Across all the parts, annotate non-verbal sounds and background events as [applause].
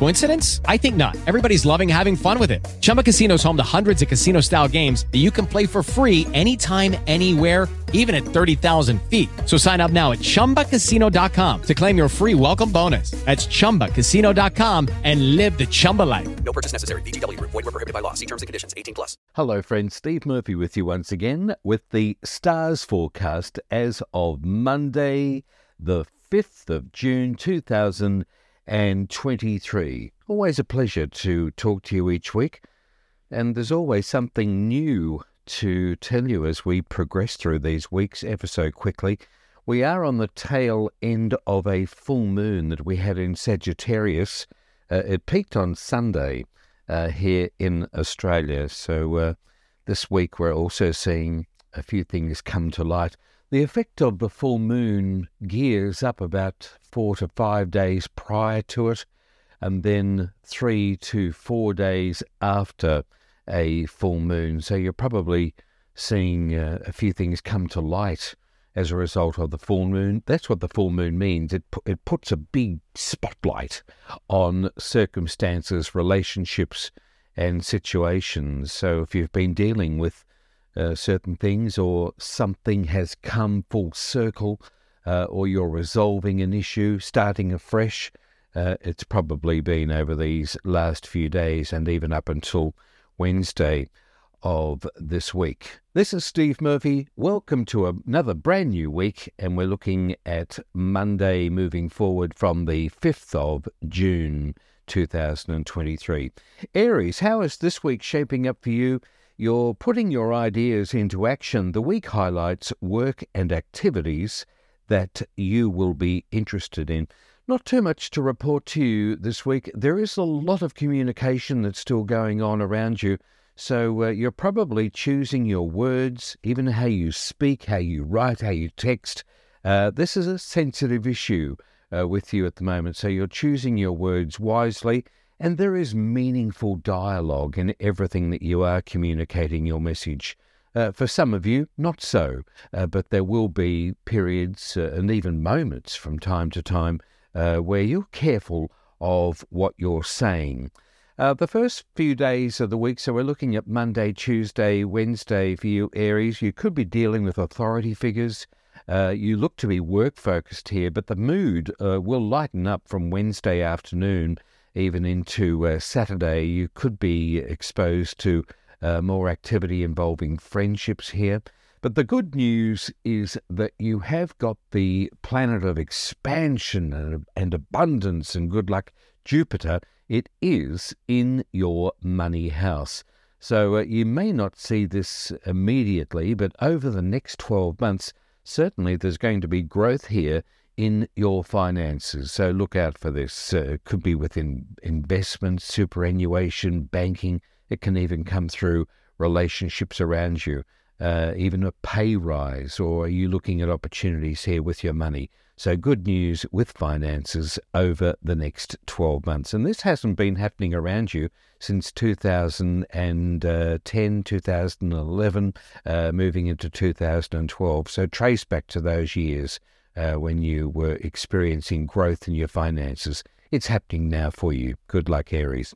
Coincidence? I think not. Everybody's loving having fun with it. Chumba Casino is home to hundreds of casino-style games that you can play for free anytime, anywhere, even at thirty thousand feet. So sign up now at ChumbaCasino.com to claim your free welcome bonus. That's ChumbaCasino.com and live the Chumba life. No purchase necessary. VGW Group. Void were prohibited by law. See terms and conditions. 18 plus. Hello, friends. Steve Murphy with you once again with the stars forecast as of Monday, the 5th of June 2023. Always a pleasure to talk to you each week, and there's always something new to tell you as we progress through these weeks ever so quickly. We are on the tail end of a full moon that we had in Sagittarius. Uh, it peaked on Sunday uh, here in Australia. So uh, this week we're also seeing a few things come to light. The effect of the full moon gears up about four to five days prior to it, and then three to four days after a full moon. So you're probably seeing uh, a few things come to light as a result of the full moon. That's what the full moon means. It pu- it puts a big spotlight on circumstances, relationships, and situations. So if you've been dealing with uh, certain things, or something has come full circle, uh, or you're resolving an issue, starting afresh, uh, it's probably been over these last few days and even up until Wednesday of this week. This is Steve Murphy. Welcome to another brand new week, and we're looking at Monday moving forward from the 5th of June 2023. Aries, how is this week shaping up for you? You're putting your ideas into action. The week highlights work and activities that you will be interested in. Not too much to report to you this week. There is a lot of communication that's still going on around you. So uh, you're probably choosing your words, even how you speak, how you write, how you text. Uh, this is a sensitive issue uh, with you at the moment. So you're choosing your words wisely, and there is meaningful dialogue in everything that you are communicating your message. Uh, for some of you, not so, uh, but there will be periods uh, and even moments from time to time uh, where you're careful of what you're saying. Uh, the first few days of the week, so we're looking at Monday, Tuesday, Wednesday for you, Aries, you could be dealing with authority figures. Uh, you look to be work focused here, but the mood will lighten up from Wednesday afternoon even into uh, Saturday. You could be exposed to uh, more activity involving friendships here. But the good news is that you have got the planet of expansion and, and abundance and good luck, Jupiter. It is in your money house. So uh, you may not see this immediately, but over the next 12 months, certainly there's going to be growth here in your finances. So look out for this. Uh, it could be within investment, superannuation, banking. It can even come through relationships around you, uh, even a pay rise, or are you looking at opportunities here with your money? So, good news with finances over the next 12 months. And this hasn't been happening around you since 2010, 2011, uh, moving into 2012. So, trace back to those years uh, when you were experiencing growth in your finances. It's happening now for you. Good luck, Aries.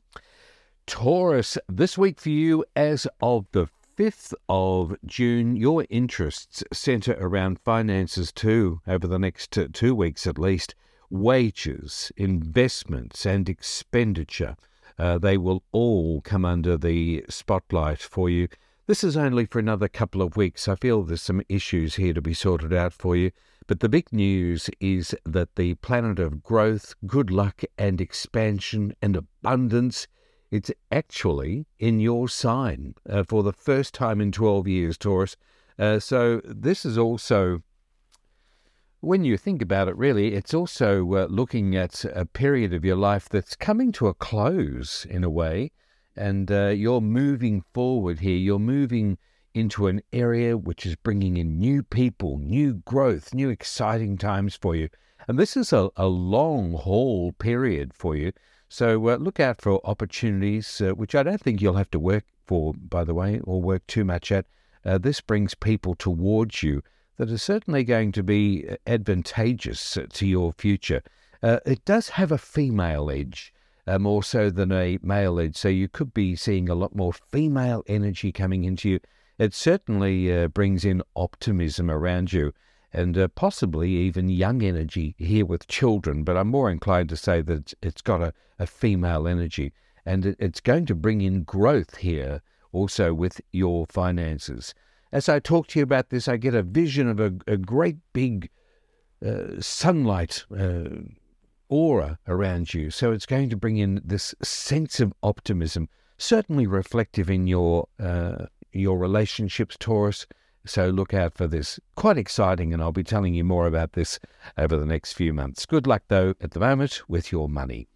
Taurus, this week for you, as of the 5th of June, your interests centre around finances too, over the next two weeks at least. Wages, investments, and expenditure. Uh, they will all come under the spotlight for you. This is only for another couple of weeks. I feel there's some issues here to be sorted out for you. But the big news is that the planet of growth, good luck, and expansion and abundance It's actually in your sign uh, for the first time in 12 years, Taurus. Uh, so this is also, when you think about it, really, it's also uh, looking at a period of your life that's coming to a close in a way. And uh, you're moving forward here. You're moving into an area which is bringing in new people, new growth, new exciting times for you. And this is a, a long haul period for you. So uh, look out for opportunities, uh, which I don't think you'll have to work for, by the way, or work too much at. Uh, this brings people towards you that are certainly going to be uh, advantageous uh, to your future. Uh, it does have a female edge. more so than a male edge, so you could be seeing a lot more female energy coming into you. It certainly brings in optimism around you and uh, possibly even young energy here with children, but I'm more inclined to say that it's got a, a female energy and it, it's going to bring in growth here also with your finances. As I talk to you about this, I get a vision of a, a great big uh, sunlight uh, aura around you. So it's going to bring in this sense of optimism, certainly reflective in your uh, your relationships, Taurus so look out for this. Quite exciting, and I'll be telling you more about this over the next few months. Good luck, though, at the moment with your money.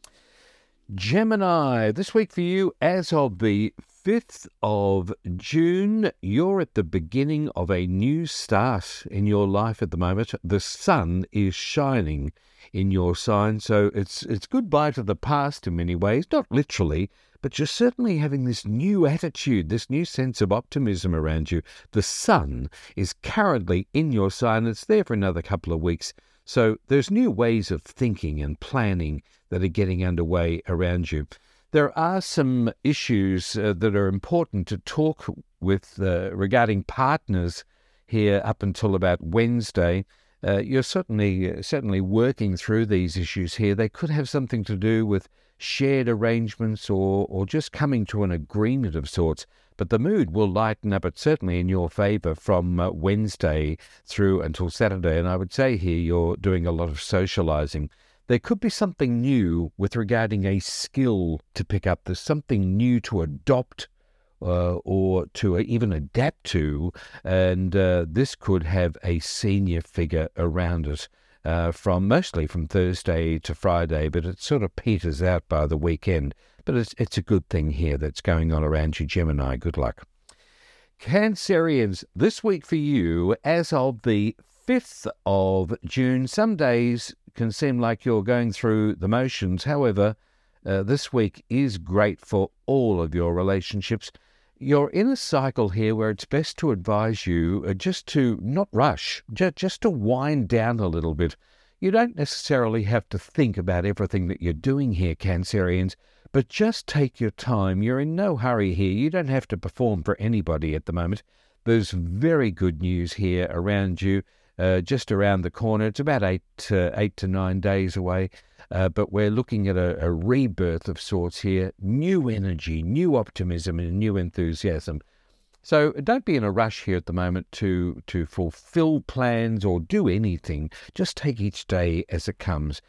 Gemini, this week for you, as of the 5th of June, you're at the beginning of a new start in your life at the moment. The sun is shining in your sign, so it's it's goodbye to the past in many ways, not literally, but you're certainly having this new attitude, this new sense of optimism around you. The sun is currently in your sign. It's there for another couple of weeks. So there's new ways of thinking and planning that are getting underway around you. There are some issues uh, that are important to talk with uh, regarding partners here up until about Wednesday. Uh, you're certainly certainly working through these issues here. They could have something to do with shared arrangements or, or just coming to an agreement of sorts. But the mood will lighten up, it's certainly in your favour from uh, Wednesday through until Saturday. And I would say here you're doing a lot of socialising. There could be something new with regarding a skill to pick up. There's something new to adopt uh, or to even adapt to, and uh, this could have a senior figure around it uh, from mostly from Thursday to Friday, but it sort of peters out by the weekend. But it's, it's a good thing here that's going on around you, Gemini. Good luck. Cancerians, this week for you, as of the 5th of June, some days can seem like you're going through the motions. However, uh, this week is great for all of your relationships you're in a cycle here where it's best to advise you uh, just to not rush, just, just to wind down a little bit. You don't necessarily have to think about everything that you're doing here, Cancerians, but just take your time. You're in no hurry here. You don't have to perform for anybody at the moment. There's very good news here around you uh, just around the corner. It's about eight to, eight to nine days away, uh, but we're looking at a, a, rebirth of sorts here. New energy, new optimism, and new enthusiasm. So don't be in a rush here at the moment to to fulfill plans or do anything. Just take each day as it comes.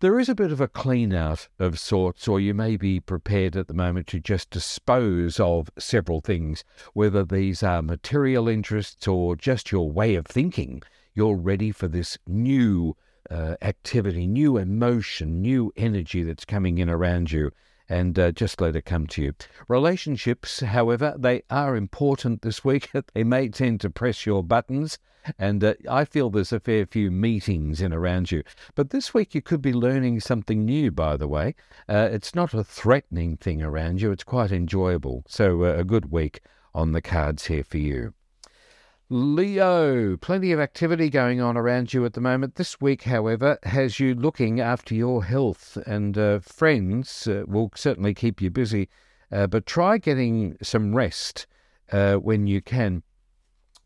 There is a bit of a clean out of sorts, or you may be prepared at the moment to just dispose of several things, whether these are material interests or just your way of thinking you're ready for this new uh, activity, new emotion, new energy that's coming in around you. And uh, just let it come to you. Relationships, however, they are important this week. [laughs] they may tend to press your buttons, and uh, I feel there's a fair few meetings in around you. But this week you could be learning something new, by the way. Uh, it's not a threatening thing around you, it's quite enjoyable. So, uh, a good week on the cards here for you. Leo, plenty of activity going on around you at the moment. This week, however, has you looking after your health, and uh, friends uh, will certainly keep you busy. Uh, but try getting some rest uh, when you can.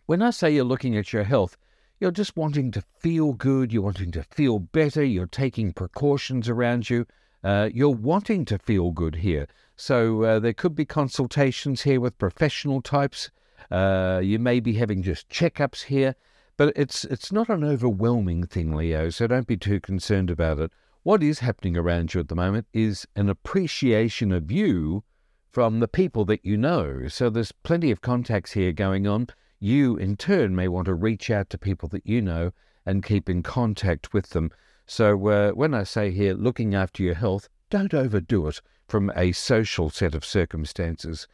When I say you're looking at your health, you're just wanting to feel good, you're wanting to feel better, you're taking precautions around you. Uh, you're wanting to feel good here. So uh, there could be consultations here with professional types uh, you may be having just checkups here, but it's it's not an overwhelming thing, Leo. So don't be too concerned about it. What is happening around you at the moment is an appreciation of you from the people that you know. So there's plenty of contacts here going on. You, in turn, may want to reach out to people that you know and keep in contact with them. So uh, when I say here, looking after your health, don't overdo it from a social set of circumstances.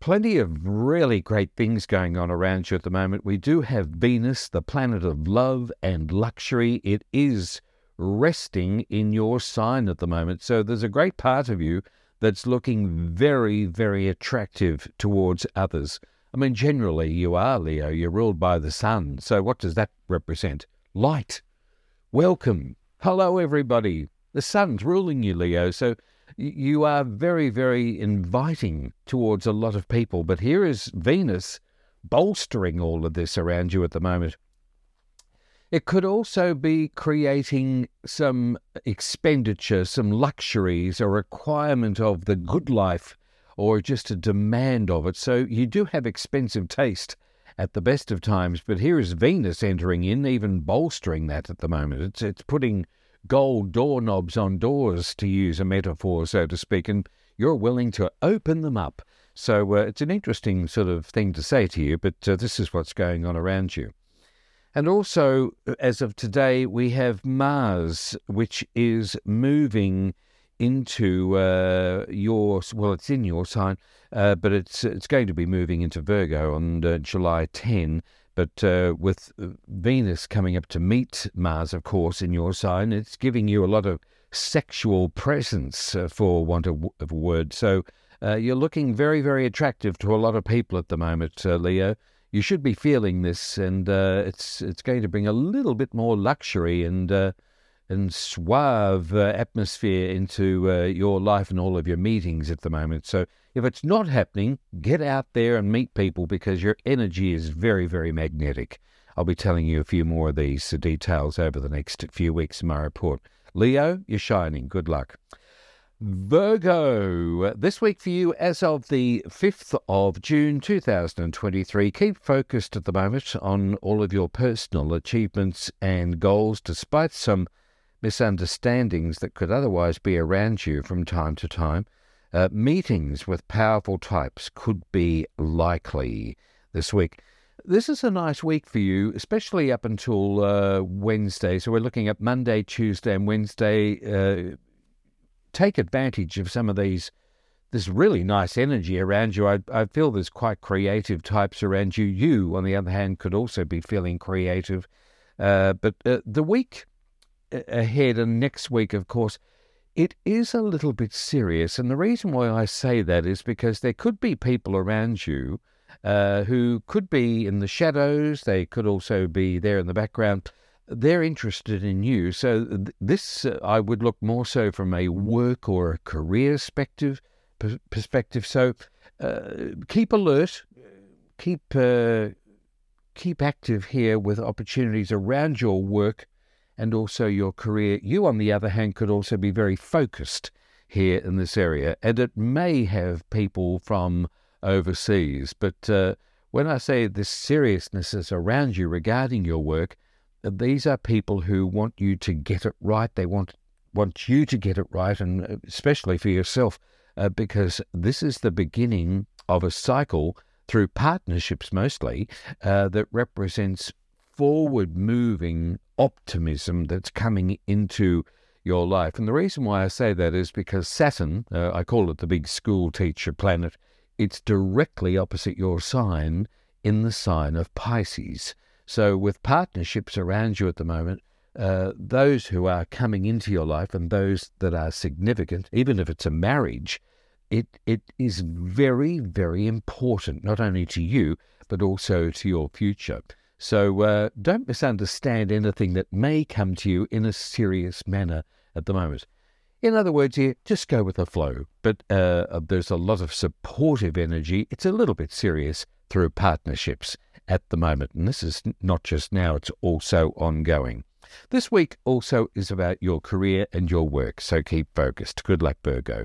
Plenty of really great things going on around you at the moment. We do have Venus, the planet of love and luxury. It is resting in your sign at the moment. So there's a great part of you that's looking very, very attractive towards others. I mean, generally, you are Leo, you're ruled by the sun. So, what does that represent? Light. Welcome. Hello, everybody. The sun's ruling you, Leo. So, you are very, very inviting towards a lot of people. But here is Venus bolstering all of this around you at the moment. It could also be creating some expenditure, some luxuries, a requirement of the good life, or just a demand of it. So you do have expensive taste at the best of times, but here is Venus entering in, even bolstering that at the moment. It's, it's putting gold doorknobs on doors, to use a metaphor, so to speak, and you're willing to open them up. So uh, it's an interesting sort of thing to say to you, but uh, this is what's going on around you. And also, as of today, we have Mars, which is moving into uh, your well, it's in your sign, uh, but it's it's going to be moving into Virgo on uh, July 10. But uh, with Venus coming up to meet Mars, of course, in your sign, it's giving you a lot of sexual presence, uh, for want of, of, a word. So uh, you're looking very, very attractive to a lot of people at the moment, Leo you should be feeling this, and uh, it's it's going to bring a little bit more luxury and uh, and suave uh, atmosphere into uh, your life and all of your meetings at the moment. So if it's not happening, get out there and meet people because your energy is very very magnetic. I'll be telling you a few more of these details over the next few weeks in my report. Leo, you're shining. Good luck. Virgo, this week for you as of the 5th of June 2023. Keep focused at the moment on all of your personal achievements and goals, despite some misunderstandings that could otherwise be around you from time to time. Uh, meetings with powerful types could be likely this week. This is a nice week for you, especially up until uh, Wednesday. So we're looking at Monday, Tuesday, and Wednesday. Uh, take advantage of some of these this really nice energy around you. I, I feel there's quite creative types around you. You, on the other hand, could also be feeling creative. Uh, but uh, the week ahead and next week, of course, it is a little bit serious. And the reason why I say that is because there could be people around you uh, who could be in the shadows. They could also be there in the background they're interested in you. So th- this uh, I would look more so from a work or a career perspective. Per- perspective. So uh, keep alert, keep uh, keep active here with opportunities around your work and also your career. You, on the other hand, could also be very focused here in this area, and it may have people from overseas. But uh, when I say the seriousness is around you regarding your work, these are people who want you to get it right. They want want you to get it right, and uh, especially for yourself, uh, because this is the beginning of a cycle through partnerships mostly uh, that represents forward moving optimism that's coming into your life. And the reason why I say that is because Saturn, uh, I call it the big school teacher planet, it's directly opposite your sign in the sign of Pisces. So, with partnerships around you at the moment, uh, those who are coming into your life and those that are significant, even if it's a marriage, it it is very very important not only to you but also to your future. So uh, don't misunderstand anything that may come to you in a serious manner at the moment. In other words, here, just go with the flow. But uh, there's a lot of supportive energy. It's a little bit serious through partnerships at the moment. And this is not just now, it's also ongoing. This week also is about your career and your work, so keep focused. Good luck, Virgo.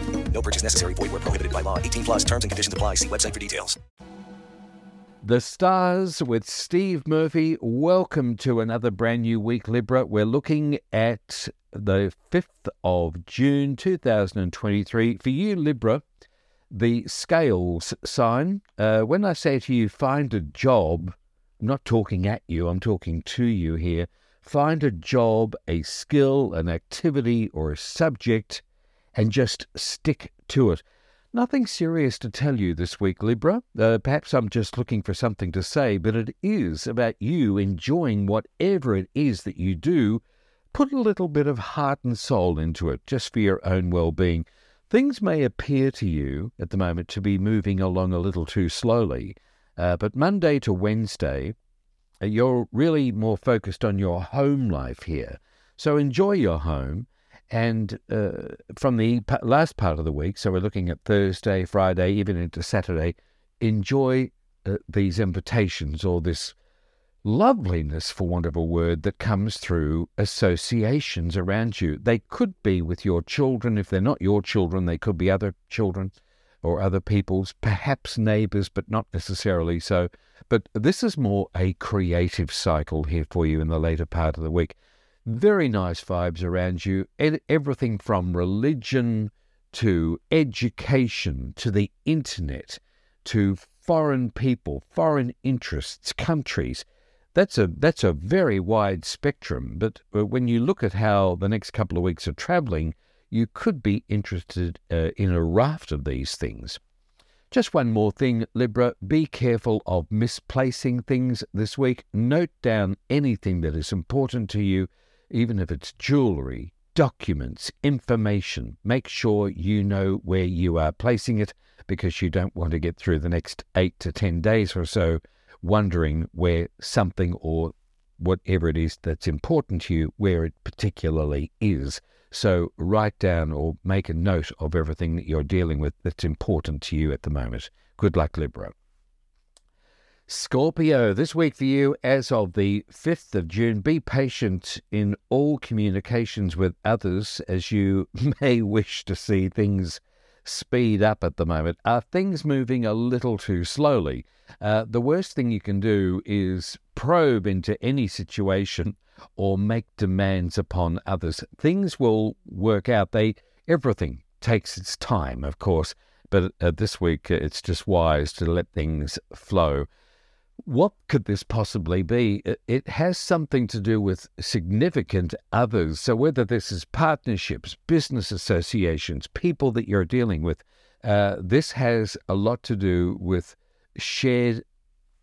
No purchase necessary. Void where prohibited by law. 18 plus terms and conditions apply. See website for details. The Stars with Steve Murphy. Welcome to another brand new week, Libra. We're looking at the 5th of June 2023. For you, Libra, the scales sign. Uh, when I say to you, find a job, I'm not talking at you, I'm talking to you here. Find a job, a skill, an activity, or a subject, and just stick to it. Nothing serious to tell you this week, Libra. Uh, perhaps I'm just looking for something to say, but it is about you enjoying whatever it is that you do. Put a little bit of heart and soul into it, just for your own well being. Things may appear to you at the moment to be moving along a little too slowly, uh, but Monday to Wednesday, uh, you're really more focused on your home life here. So enjoy your home. And uh, from the last part of the week, so we're looking at Thursday, Friday, even into Saturday, enjoy uh, these invitations or this loveliness, for want of a word, that comes through associations around you. They could be with your children. If they're not your children, they could be other children or other people's, perhaps neighbors, but not necessarily so. But this is more a creative cycle here for you in the later part of the week. Very nice vibes around you. Everything from religion to education to the internet to foreign people, foreign interests, countries. That's a that's a very wide spectrum. But when you look at how the next couple of weeks are travelling, you could be interested uh, in a raft of these things. Just one more thing, Libra. Be careful of misplacing things this week. Note down anything that is important to you, even if it's jewellery, documents, information. Make sure you know where you are placing it because you don't want to get through the next eight to ten days or so wondering where something or whatever it is that's important to you, where it particularly is. So write down or make a note of everything that you're dealing with that's important to you at the moment. Good luck, Libra. Scorpio, this week for you, as of the 5th of June, be patient in all communications with others as you [laughs] may wish to see things speed up at the moment. Are things moving a little too slowly? Uh, the worst thing you can do is probe into any situation or make demands upon others. Things will work out. They everything takes its time, of course, but uh, this week it's just wise to let things flow. What could this possibly be? It- has something to do with significant others. So, whether this is partnerships, business associations, people that you're dealing with, uh, this has a lot to do with shared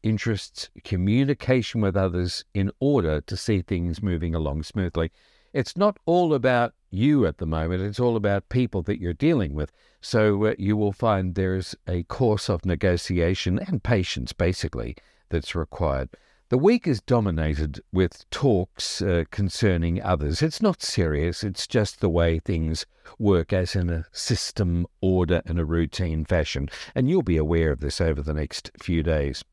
interests, communication with others in order to see things moving along smoothly. It's not all about you at the moment, it's all about people that you're dealing with. So uh, you will find there's a course of negotiation and patience, basically, that's required. The week is dominated with talks uh, concerning others. It's not serious, it's just the way things work as in a system, order, and a routine fashion. And you'll be aware of this over the next few days.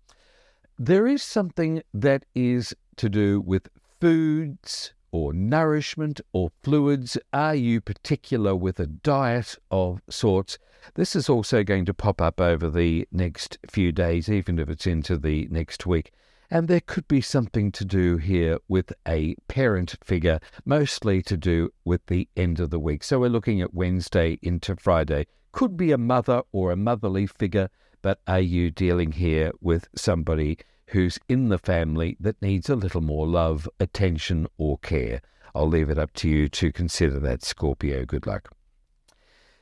There is something that is to do with foods or nourishment or fluids. Are you particular with a diet of sorts? This is also going to pop up over the next few days, even if it's into the next week. And there could be something to do here with a parent figure, mostly to do with the end of the week. So we're looking at Wednesday into Friday. Could be a mother or a motherly figure, but are you dealing here with somebody who's in the family that needs a little more love, attention, or care? I'll leave it up to you to consider that, Scorpio. Good luck.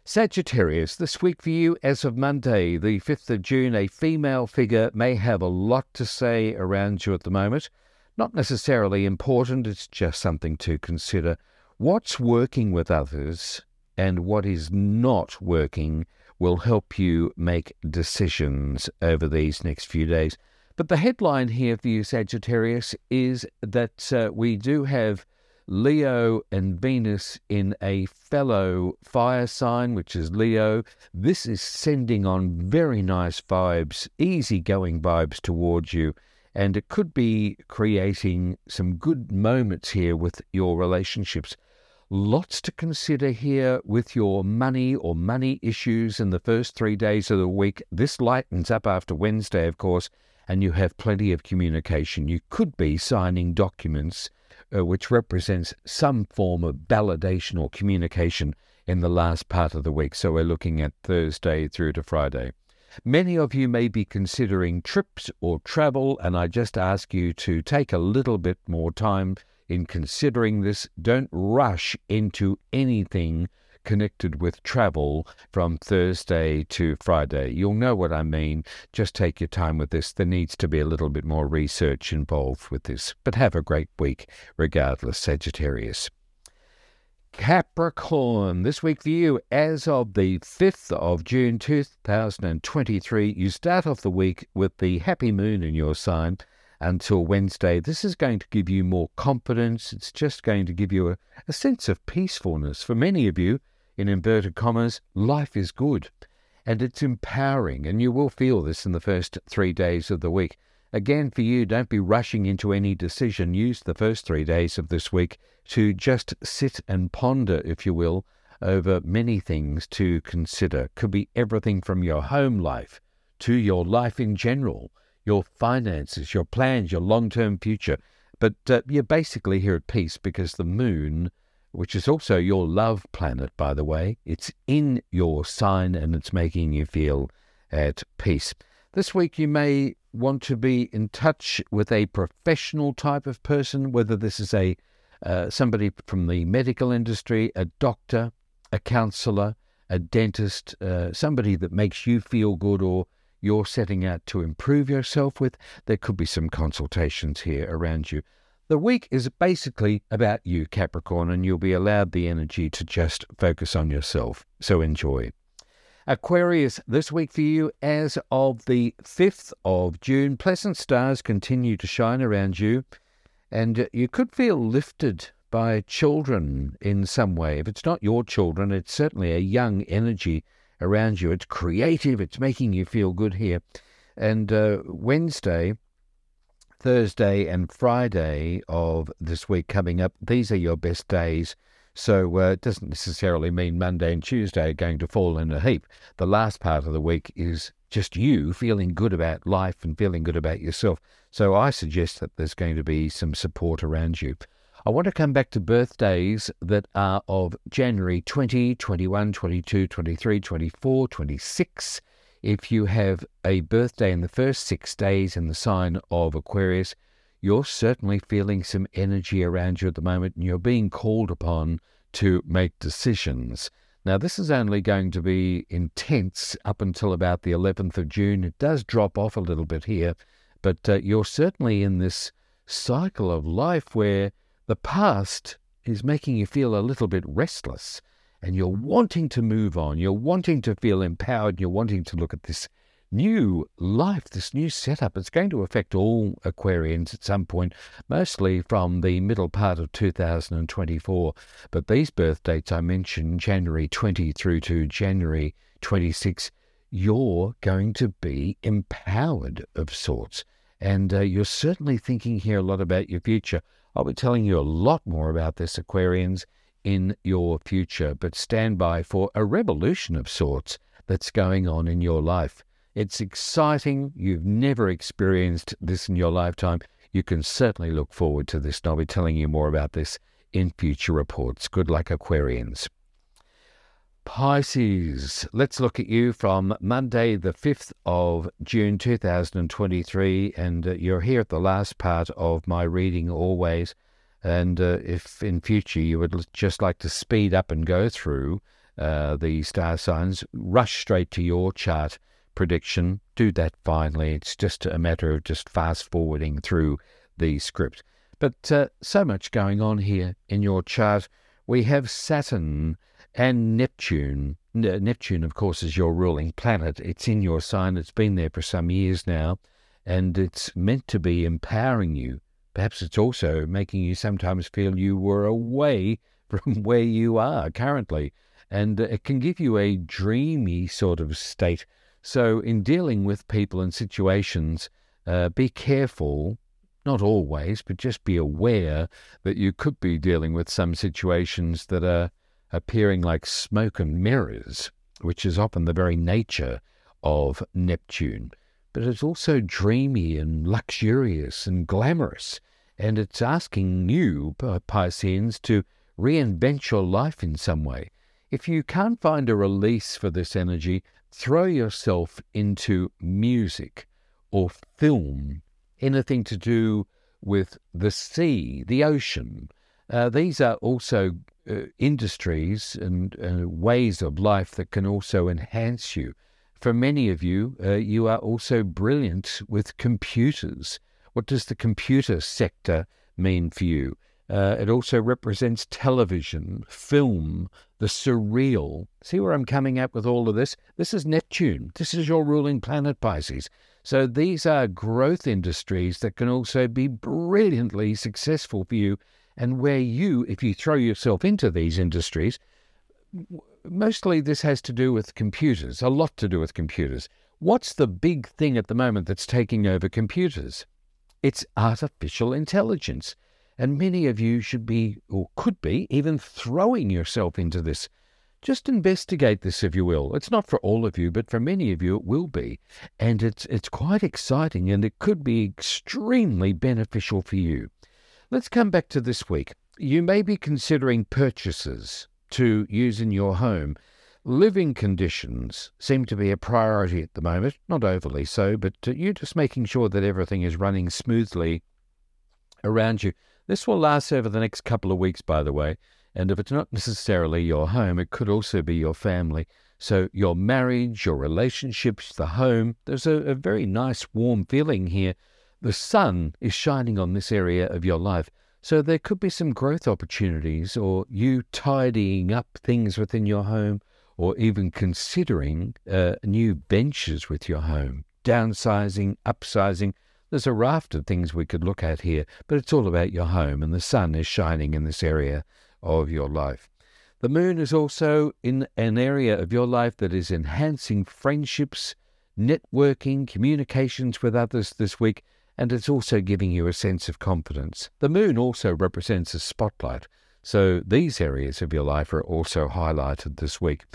Sagittarius, this week for you, as of Monday, the 5th of June, a female figure may have a lot to say around you at the moment. Not necessarily important, it's just something to consider. What's working with others and what is not working will help you make decisions over these next few days. But the headline here for you, Sagittarius, is that uh, we do have Leo and Venus in a fellow fire sign, which is Leo. This is sending on very nice vibes, easygoing vibes towards you. And it could be creating some good moments here with your relationships. Lots to consider here with your money or money issues in the first three days of the week. This lightens up after Wednesday, of course, and you have plenty of communication. You could be signing documents uh, which represents some form of validation or communication in the last part of the week. So we're looking at Thursday through to Friday. Many of you may be considering trips or travel, and I just ask you to take a little bit more time in considering this. Don't rush into anything connected with travel from Thursday to Friday. You'll know what I mean. Just take your time with this. There needs to be a little bit more research involved with this. But have a great week, regardless, Sagittarius. Capricorn, this week for you, as of the 5th of June 2023, you start off the week with the happy moon in your sign until Wednesday. This is going to give you more confidence. It's just going to give you a, a sense of peacefulness. For many of you, in inverted commas, life is good and it's empowering, and you will feel this in the first three days of the week. Again, for you, don't be rushing into any decision. Use the first three days of this week to just sit and ponder, if you will, over many things to consider. Could be everything from your home life to your life in general, your finances, your plans, your long term future. But uh, you're basically here at peace because the moon which is also your love planet, by the way. It's in your sign and it's making you feel at peace. This week, you may want to be in touch with a professional type of person, whether this is a uh, somebody from the medical industry, a doctor, a counselor, a dentist, uh, somebody that makes you feel good or you're setting out to improve yourself with. There could be some consultations here around you. The week is basically about you, Capricorn, and you'll be allowed the energy to just focus on yourself. So enjoy. Aquarius, this week for you, as of the 5th of June, pleasant stars continue to shine around you, and you could feel lifted by children in some way. If it's not your children, it's certainly a young energy around you. It's creative, it's making you feel good here. And uh, Wednesday, Thursday and Friday of this week coming up, these are your best days. So uh, it doesn't necessarily mean Monday and Tuesday are going to fall in a heap. The last part of the week is just you feeling good about life and feeling good about yourself. So I suggest that there's going to be some support around you. I want to come back to birthdays that are of January 20, 21, 22, 23, 24, 26, if you have a birthday in the first six days in the sign of Aquarius, you're certainly feeling some energy around you at the moment and you're being called upon to make decisions. Now, this is only going to be intense up until about the 11th of June. It does drop off a little bit here, but uh, you're certainly in this cycle of life where the past is making you feel a little bit restless and you're wanting to move on, you're wanting to feel empowered, you're wanting to look at this new life, this new setup. It's going to affect all Aquarians at some point, mostly from the middle part of 2024. But these birth dates I mentioned, January 20 through to January 26, you're going to be empowered of sorts. And uh, you're certainly thinking here a lot about your future. I'll be telling you a lot more about this, Aquarians, in your future, but stand by for a revolution of sorts that's going on in your life. It's exciting. You've never experienced this in your lifetime. You can certainly look forward to this, and I'll be telling you more about this in future reports. Good luck, Aquarians. Pisces, let's look at you from Monday, the 5th of June 2023, and uh, you're here at the last part of my reading always. And uh, if in future you would just like to speed up and go through uh, the star signs, rush straight to your chart prediction, do that finally. It's just a matter of just fast forwarding through the script. But uh, so much going on here in your chart. We have Saturn and Neptune. Neptune, of course, is your ruling planet. It's in your sign. It's been there for some years now, and it's meant to be empowering you Perhaps it's also making you sometimes feel you were away [laughs] from where you are currently. And it can give you a dreamy sort of state. So, in dealing with people and situations, uh, be careful, not always, but just be aware that you could be dealing with some situations that are appearing like smoke and mirrors, which is often the very nature of Neptune. But it's also dreamy and luxurious and glamorous. And it's asking you, Pisceans, to reinvent your life in some way. If you can't find a release for this energy, throw yourself into music or film, anything to do with the sea, the ocean. Uh, these are also uh, industries and uh, ways of life that can also enhance you. For many of you, uh, you are also brilliant with computers. What does the computer sector mean for you? Uh, it also represents television, film, the surreal. See where I'm coming at with all of this? This is Neptune. This is your ruling planet, Pisces. So these are growth industries that can also be brilliantly successful for you, and where you, if you throw yourself into these industries, mostly this has to do with computers, a lot to do with computers. What's the big thing at the moment that's taking over computers? It's artificial intelligence. And many of you should be, or could be, even throwing yourself into this. Just investigate this, if you will. It's not for all of you, but for many of you, it will be. And it's, it's quite exciting and it could be extremely beneficial for you. Let's come back to this week. You may be considering purchases to use in your home. Living conditions seem to be a priority at the moment, not overly so, but uh, you're just making sure that everything is running smoothly around you. This will last over the next couple of weeks, by the way. And if it's not necessarily your home, it could also be your family. So, your marriage, your relationships, the home, there's a, a very nice, warm feeling here. The sun is shining on this area of your life. So, there could be some growth opportunities, or you tidying up things within your home, or even considering uh, new ventures with your home, downsizing, upsizing. There's a raft of things we could look at here, but it's all about your home, and the sun is shining in this area of your life. The moon is also in an area of your life that is enhancing friendships, networking, communications with others this week, and it's also giving you a sense of confidence. The moon also represents a spotlight, so these areas of your life are also highlighted this week.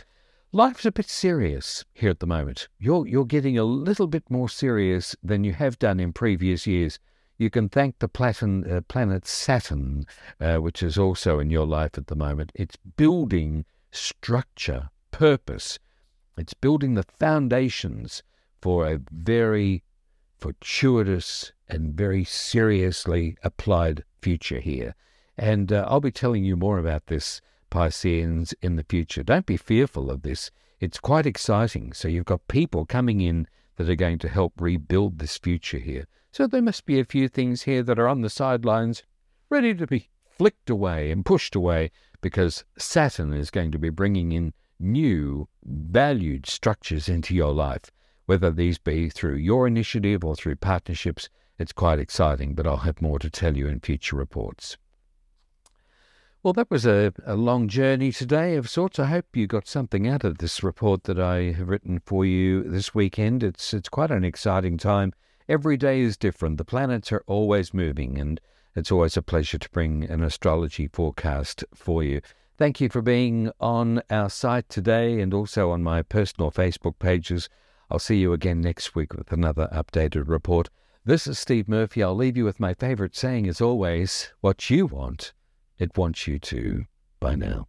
Life's a bit serious here at the moment. You're, you're getting a little bit more serious than you have done in previous years. You can thank the platin, uh, planet Saturn, uh, which is also in your life at the moment. It's building structure, purpose. It's building the foundations for a very fortuitous and very seriously applied future here. And uh, I'll be telling you more about this Pisceans in the future. Don't be fearful of this. It's quite exciting. So you've got people coming in that are going to help rebuild this future here. So there must be a few things here that are on the sidelines, ready to be flicked away and pushed away because Saturn is going to be bringing in new, valued structures into your life, whether these be through your initiative or through partnerships. It's quite exciting, but I'll have more to tell you in future reports. Well, that was a, a long journey today of sorts. I hope you got something out of this report that I have written for you this weekend. It's it's quite an exciting time. Every day is different. The planets are always moving, and it's always a pleasure to bring an astrology forecast for you. Thank you for being on our site today and also on my personal Facebook pages. I'll see you again next week with another updated report. This is Steve Murphy. I'll leave you with my favorite saying, as always what you want it wants you to by now.